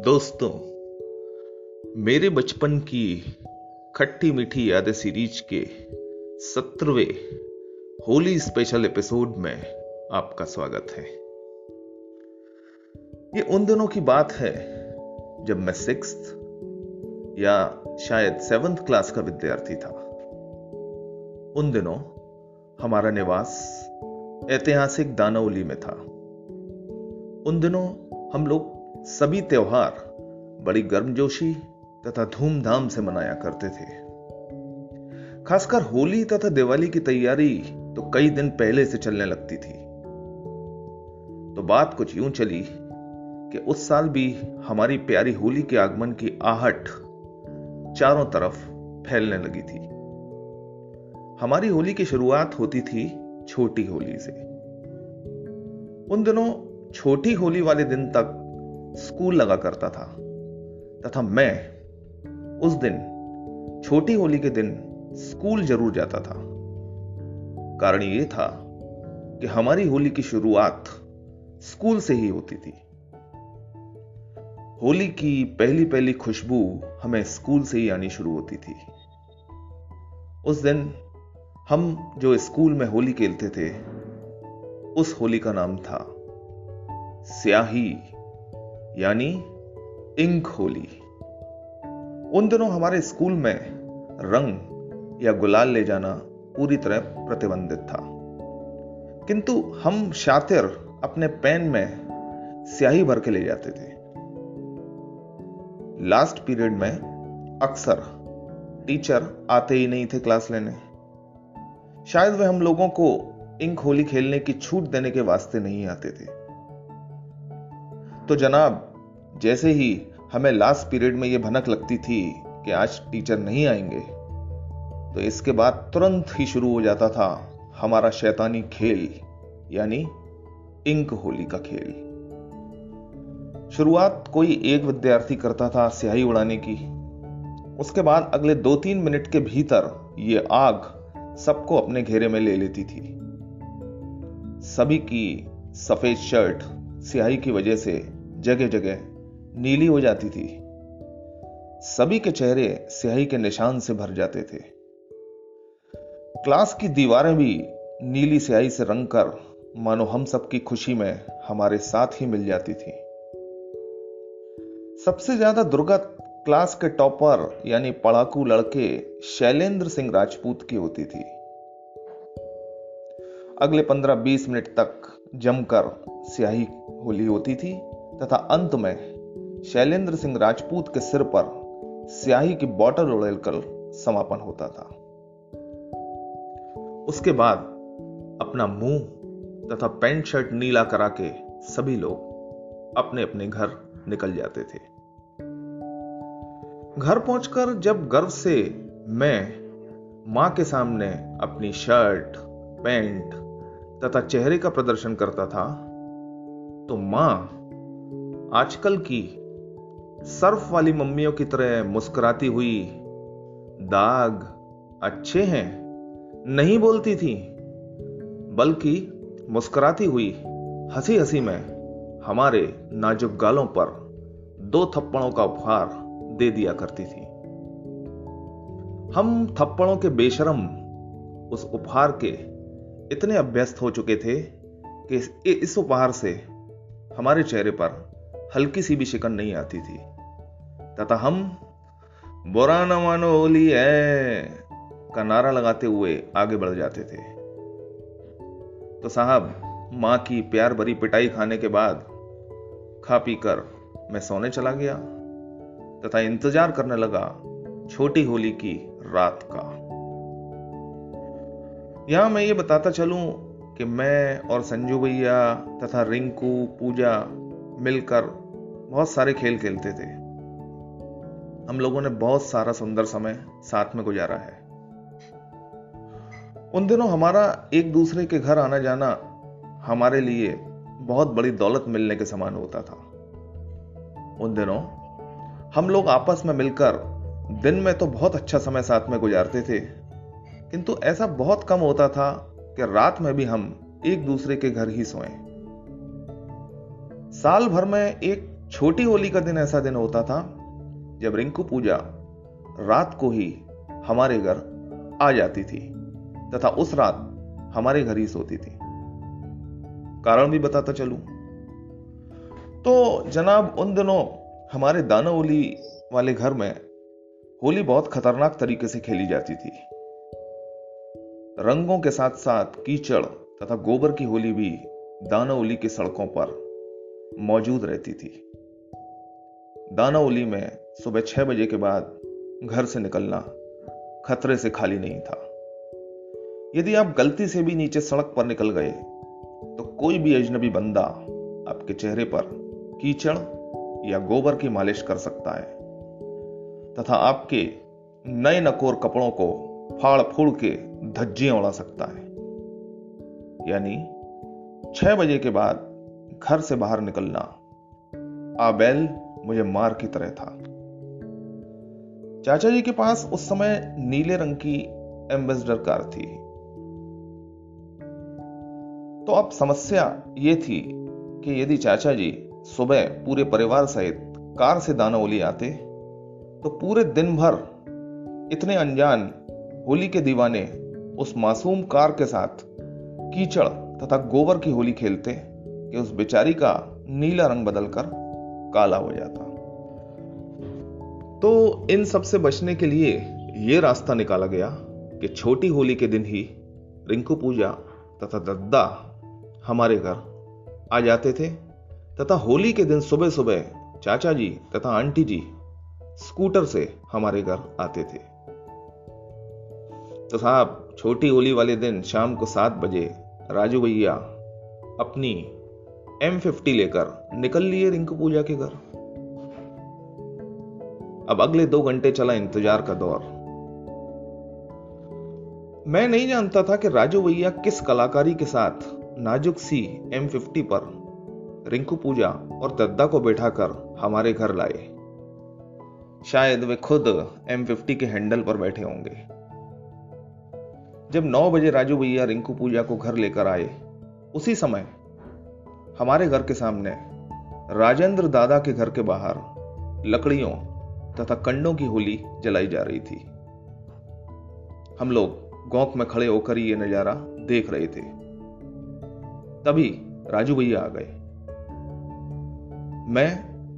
दोस्तों, मेरे बचपन की खट्टी मीठी यादें सीरीज़ के सत्रहवें होली स्पेशल एपिसोड में आपका स्वागत है। ये उन दिनों की बात है जब मैं सिक्स या शायद सेवंथ क्लास का विद्यार्थी था। उन दिनों हमारा निवास ऐतिहासिक दानौली में था। उन दिनों हम लोग सभी त्योहार बड़ी गर्मजोशी तथा धूमधाम से मनाया करते थे। खासकर होली तथा दिवाली की तैयारी तो कई दिन पहले से चलने लगती थी। तो बात कुछ यूँ चली कि उस साल भी हमारी प्यारी होली के आगमन की आहट चारों तरफ़ फैलने लगी थी। हमारी होली की शुरुआत होती थी छोटी होली से। उन दिनों छोटी होली वाले दिन तक स्कूल लगा करता था तथा मैं उस दिन, छोटी होली के दिन, स्कूल ज़रूर जाता था। कारण यह था कि हमारी होली की शुरुआत स्कूल से ही होती थी। होली की पहली पहली खुशबू हमें स्कूल से ही आनी शुरू होती थी। उस दिन हम जो स्कूल में होली खेलते थे, उस होली का नाम था स्याही। यानी इंक होली। उन दिनों हमारे स्कूल में रंग या गुलाल ले जाना पूरी तरह प्रतिबंधित था। किंतु हम शातिर अपने पेन में स्याही भर के ले जाते थे। लास्ट पीरियड में अक्सर टीचर आते ही नहीं थे क्लास लेने। शायद वे हम लोगों को इंक होली खेलने की छूट देने के वास्ते नहीं आते थे। तो जनाब जैसे ही हमें लास्ट पीरियड में यह भनक लगती थी कि आज टीचर नहीं आएँगे तो इसके बाद तुरंत ही शुरू हो जाता था हमारा शैतानी खेल, यानी इंक होली का खेल। शुरुआत कोई एक विद्यार्थी करता था स्याही उड़ाने की। उसके बाद अगले दो तीन मिनट के भीतर यह आग सबको अपने घेरे में ले लेती थी। सभी की सफ़ेद शर्ट स्याही की वजह से जगह जगह नीली हो जाती थी। सभी के चेहरे स्याही के निशान से भर जाते थे। क्लास की दीवारें भी नीली स्याही से रंग कर मानो हम सबकी खुशी में हमारे साथ ही मिल जाती थी। सबसे ज़्यादा दुर्गत क्लास के टॉपर यानी पढ़ाकू लड़के शैलेंद्र सिंह राजपूत की होती थी। अगले 15-20 मिनट तक जमकर स्याही होली होती थी तथा अंत में शैलेंद्र सिंह राजपूत के सिर पर स्याही की बॉटल उड़ेलकर समापन होता था। उसके बाद अपना मुँह तथा पैंट शर्ट नीला करा के सभी लोग अपने अपने घर निकल जाते थे। घर पहुंचकर जब गर्व से मैं माँ के सामने अपनी शर्ट, पैंट तथा चेहरे का प्रदर्शन करता था तो माँ आजकल की सर्फ वाली मम्मियों की तरह मुस्कुराती हुई, दाग, अच्छे हैं। नहीं बोलती थी, बल्कि मुस्कुराती हुई हँसी हँसी में हमारे नाजुक गालों पर दो थप्पड़ों का उपहार दे दिया करती थी। हम थप्पड़ों के बेशरम उस उपहार के इतने अभ्यस्त हो चुके थे कि इस उपहार से हमारे चेहरे पर हल्की सी भी शिकन नहीं आती थी। तथा हम, बुरा न मानो होली है, का नारा लगाते हुए आगे बढ़ जाते थे। तो साहब, माँ की प्यार भरी पिटाई खाने के बाद खा पी कर मैं सोने चला गया, तथा इंतज़ार करने लगा छोटी होली की रात का। यहाँ मैं ये बताता चलूँ कि मैं और संजू भैया तथा रिंकू, पूजा मिलकर बहुत सारे खेल खेलते थे। हम लोगों ने बहुत सारा सुंदर समय साथ में गुजारा है। उन दिनों हमारा एक दूसरे के घर आना जाना हमारे लिए बहुत बड़ी दौलत मिलने के समान होता था। उन दिनों हम लोग आपस में मिलकर दिन में तो बहुत अच्छा समय साथ में गुजारते थे, किंतु ऐसा बहुत कम होता था कि रात में भी हम एक दूसरे के घर ही सोएँ। साल भर में एक छोटी होली का दिन ऐसा दिन होता था जब रिंकू पूजा रात को ही हमारे घर आ जाती थी तथा उस रात हमारे घर ही सोती थी। कारण भी बताता चलूँ। तो जनाब, उन दिनों हमारे दानावली वाले घर में होली बहुत खतरनाक तरीके से खेली जाती थी। रंगों के साथ साथ कीचड़ तथा गोबर की होली भी दानावली की सड़कों पर मौजूद रहती थी। दानावली में सुबह छह बजे के बाद घर से निकलना खतरे से खाली नहीं था। यदि आप गलती से भी नीचे सड़क पर निकल गए तो कोई भी अजनबी बंदा आपके चेहरे पर कीचड़ या गोबर की मालिश कर सकता है, तथा आपके नए नकोर कपड़ों को फाड़ फूड़ के धज्जियाँ उड़ा सकता है। यानी छह बजे के बाद घर से बाहर निकलना आबेल मुझे मार की तरह था। चाचा जी के पास उस समय नीले रंग की एम्बेसडर कार थी। तो अब समस्या यह थी कि यदि चाचा जी सुबह पूरे परिवार सहित कार से दानावली आते तो पूरे दिन भर इतने अनजान होली के दीवाने उस मासूम कार के साथ कीचड़ तथा गोबर की होली खेलते कि उस बेचारी का नीला रंग बदलकर काला हो जाता। तो इन सबसे बचने के लिए यह रास्ता निकाला गया कि छोटी होली के दिन ही रिंकू पूजा तथा दद्दा हमारे घर आ जाते थे तथा होली के दिन सुबह सुबह चाचा जी तथा आंटी जी स्कूटर से हमारे घर आते थे। तो साहब, छोटी होली वाले दिन शाम को सात बजे राजू भैया अपनी एम फिफ्टी लेकर निकल लिए रिंकू पूजा के घर। अब अगले दो घंटे चला इंतज़ार का दौर। मैं नहीं जानता था कि राजू भैया किस कलाकारी के साथ नाजुक सी एम फिफ्टी पर रिंकू पूजा और दद्दा को बैठाकर हमारे घर लाए। शायद वे खुद एम फिफ्टी के हैंडल पर बैठे होंगे। जब नौ बजे राजू भैया रिंकू पूजा को घर लेकर आए, उसी समय हमारे घर के सामने राजेंद्र दादा के घर के बाहर लकड़ियों तथा कंडों की होली जलाई जा रही थी। हम लोग गौक में खड़े होकर ये नज़ारा देख रहे थे। तभी राजू भैया आ गए। मैं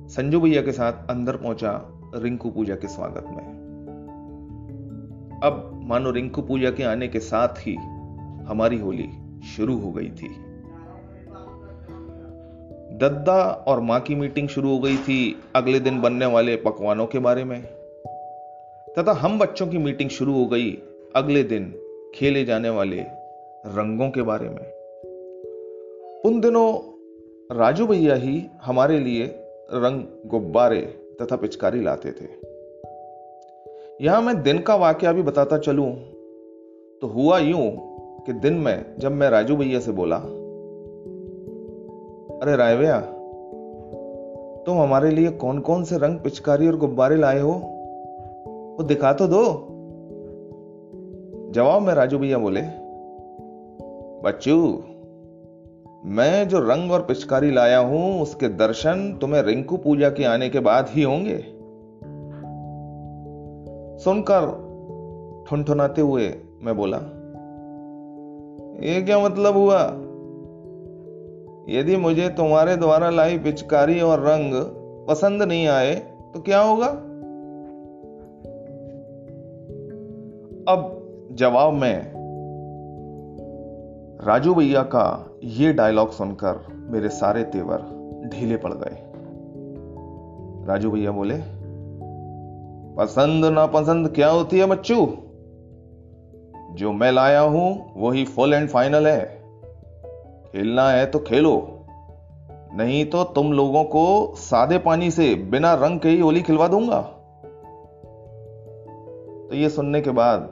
संजू भैया के साथ अंदर पहुँचा रिंकू पूजा के स्वागत में। अब मानो रिंकू पूजा के आने के साथ ही हमारी होली शुरू हो गई थी। दद्दा और माँ की मीटिंग शुरू हो गई थी अगले दिन बनने वाले पकवानों के बारे में। तथा हम बच्चों की मीटिंग शुरू हो गई अगले दिन खेले जाने वाले रंगों के बारे में। उन दिनों राजू भैया ही हमारे लिए रंग गुब्बारे तथा पिचकारी लाते थे। यहाँ मैं दिन का वाक्य भी बताता चलूँ। तो हुआ यूँ कि दिन में जब मैं राजू भैया से बोला अरे राय भैया तुम हमारे लिए कौन कौन से रंग पिचकारी और गुब्बारे लाए हो? वो दिखा तो दो। जवाब में राजू भैया बोले, बच्चू, मैं जो रंग और पिचकारी लाया हूँ, उसके दर्शन तुम्हें रिंकू पूजा के आने के बाद ही होंगे। सुनकर ठुनठुनाते हुए मैं बोला, ये क्या मतलब हुआ? यदि मुझे तुम्हारे द्वारा लाई पिचकारी और रंग पसंद नहीं आए तो क्या होगा? अब जवाब में, राजू भैया का ये डायलॉग सुनकर मेरे सारे तेवर ढीले पड़ गए। राजू भैया बोले, पसंद ना पसंद क्या होती है, बच्चू? जो मैं लाया हूँ, वही फुल एंड फाइनल है। खेलना है तो खेलो। नहीं तो तुम लोगों को सादे पानी से बिना रंग के ही होली खिलवा दूँगा। तो ये सुनने के बाद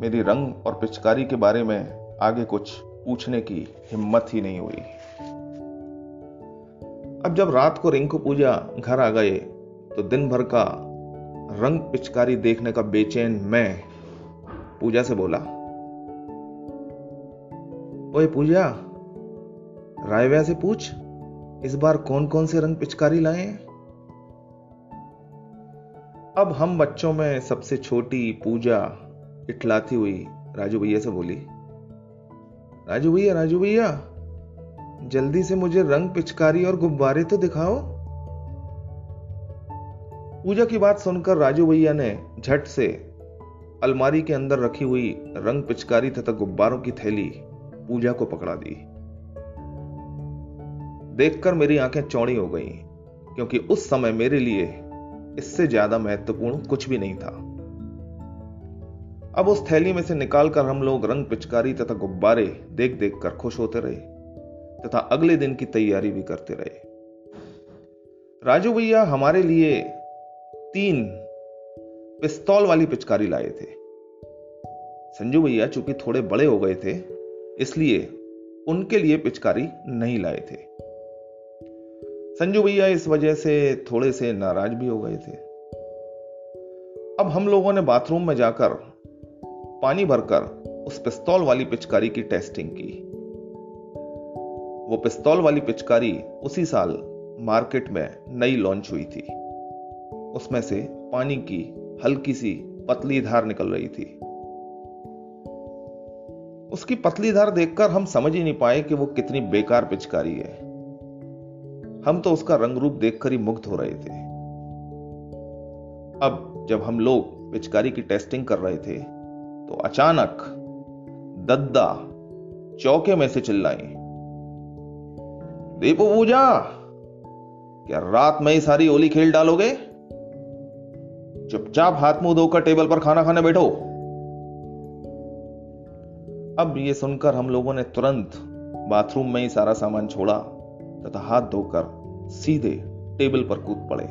मेरी रंग और पिचकारी के बारे में आगे कुछ पूछने की हिम्मत ही नहीं हुई। अब जब रात को रिंकू पूजा घर आ गए तो दिन भर का रंग पिचकारी देखने का बेचैन मैं पूजा से बोला, ओए पूजा रायव्या से पूछ, इस बार कौन कौन से रंग पिचकारी लाए? अब हम बच्चों में सबसे छोटी पूजा इटलाती हुई, राजू भैया से बोली। राजू भैया राजू भैया, जल्दी से मुझे रंग पिचकारी और गुब्बारे तो दिखाओ। पूजा की बात सुनकर राजू भैया ने झट से अलमारी के अंदर रखी हुई रंग पिचकारी तथा गुब्बारों की थैली पूजा को पकड़ा दी। देखकर मेरी आँखें चौड़ी हो गईं, क्योंकि उस समय मेरे लिए इससे ज़्यादा महत्वपूर्ण कुछ भी नहीं था। अब उस थैली में से निकालकर हम लोग रंग पिचकारी तथा गुब्बारे देख देख कर खुश होते रहे, तथा अगले दिन की तैयारी भी करते रहे। राजू भैया हमारे लिए तीन पिस्तौल वाली पिचकारी लाए थे। संजू भैया चूँकि थोड़े बड़े हो गए थे, इसलिए उनके लिए पिचकारी नहीं लाए थे। संजू भैया इस वजह से थोड़े से नाराज़ भी हो गए थे। अब हम लोगों ने बाथरूम में जाकर पानी भरकर उस पिस्तौल वाली पिचकारी की टेस्टिंग की। वो पिस्तौल वाली पिचकारी उसी साल मार्केट में नई लॉन्च हुई थी। उसमें से पानी की हल्की सी पतली धार निकल रही थी। उसकी पतली धार देखकर हम समझ ही नहीं पाए कि वो कितनी बेकार पिचकारी है। हम तो उसका रंग रूप देखकर ही मुग्ध हो रहे थे। अब जब हम लोग पिचकारी की टेस्टिंग कर रहे थे तो अचानक दद्दा चौके में से चिल्लाई। दीपू पूजा, क्या रात में ही सारी ओली खेल डालोगे? चुपचाप हाथ मुँह धोकर टेबल पर खाना खाने बैठो। अब यह सुनकर हम लोगों ने तुरंत बाथरूम में ही सारा सामान छोड़ा। तथा हाथ धोकर सीधे टेबल पर कूद पड़े।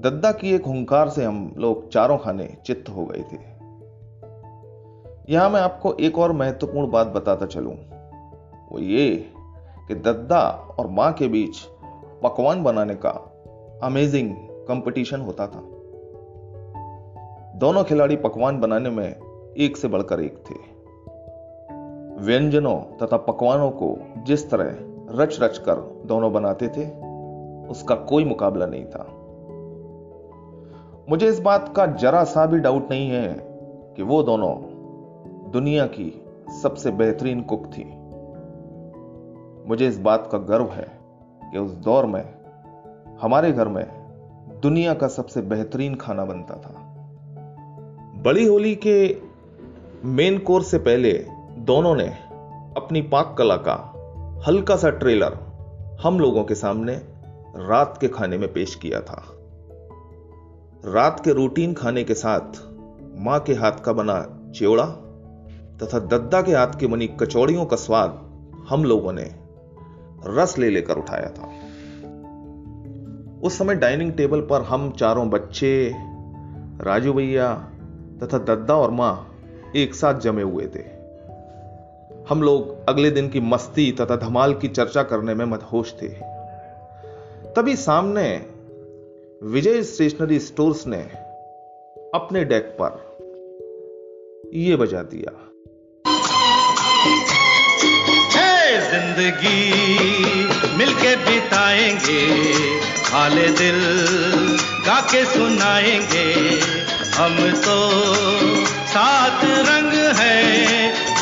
दद्दा की एक हुंकार से हम लोग चारों खाने चित्त हो गए थे। यहाँ मैं आपको एक और महत्वपूर्ण बात बताता चलूँ। वो ये कि दद्दा और माँ के बीच पकवान बनाने का अमेजिंग कंपटीशन होता था। दोनों खिलाड़ी पकवान बनाने में एक से बढ़कर एक थे। व्यंजनों तथा पकवानों को जिस तरह रच रच कर दोनों बनाते थे, उसका कोई मुकाबला नहीं था। मुझे इस बात का जरा सा भी डाउट नहीं है कि वो दोनों दुनिया की सबसे बेहतरीन कुक थी। मुझे इस बात का गर्व है कि उस दौर में, हमारे घर में दुनिया का सबसे बेहतरीन खाना बनता था। बड़ी होली के मेन कोर्स से पहले दोनों ने अपनी पाक कला का हल्का सा ट्रेलर हम लोगों के सामने रात के खाने में पेश किया था। रात के रूटीन खाने के साथ माँ के हाथ का बना चिवड़ा तथा दद्दा के हाथ की बनी कचौड़ियों का स्वाद हम लोगों ने रस ले लेकर उठाया था। उस समय डाइनिंग टेबल पर हम चारों बच्चे, राजू भैया तथा दद्दा और माँ एक साथ जमे हुए थे। हम लोग अगले दिन की मस्ती तथा धमाल की चर्चा करने में मदहोश थे। तभी सामने विजय स्टेशनरी स्टोर्स ने अपने डेक पर यह बजा दिया। ज़िंदगी, मिलके बिताएँगे हाले दिल गा के सुनाएँगे। हम तो सात रंग है,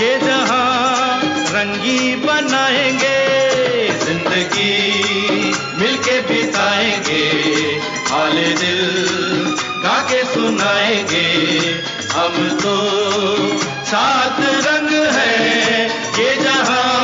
ये जहाँ रंगी बनाएँगे, ज़िंदगी मिलके बिताएँगे, हाल दिल गा के सुनाएँगे। हम तो सात रंग है, ये जहाँ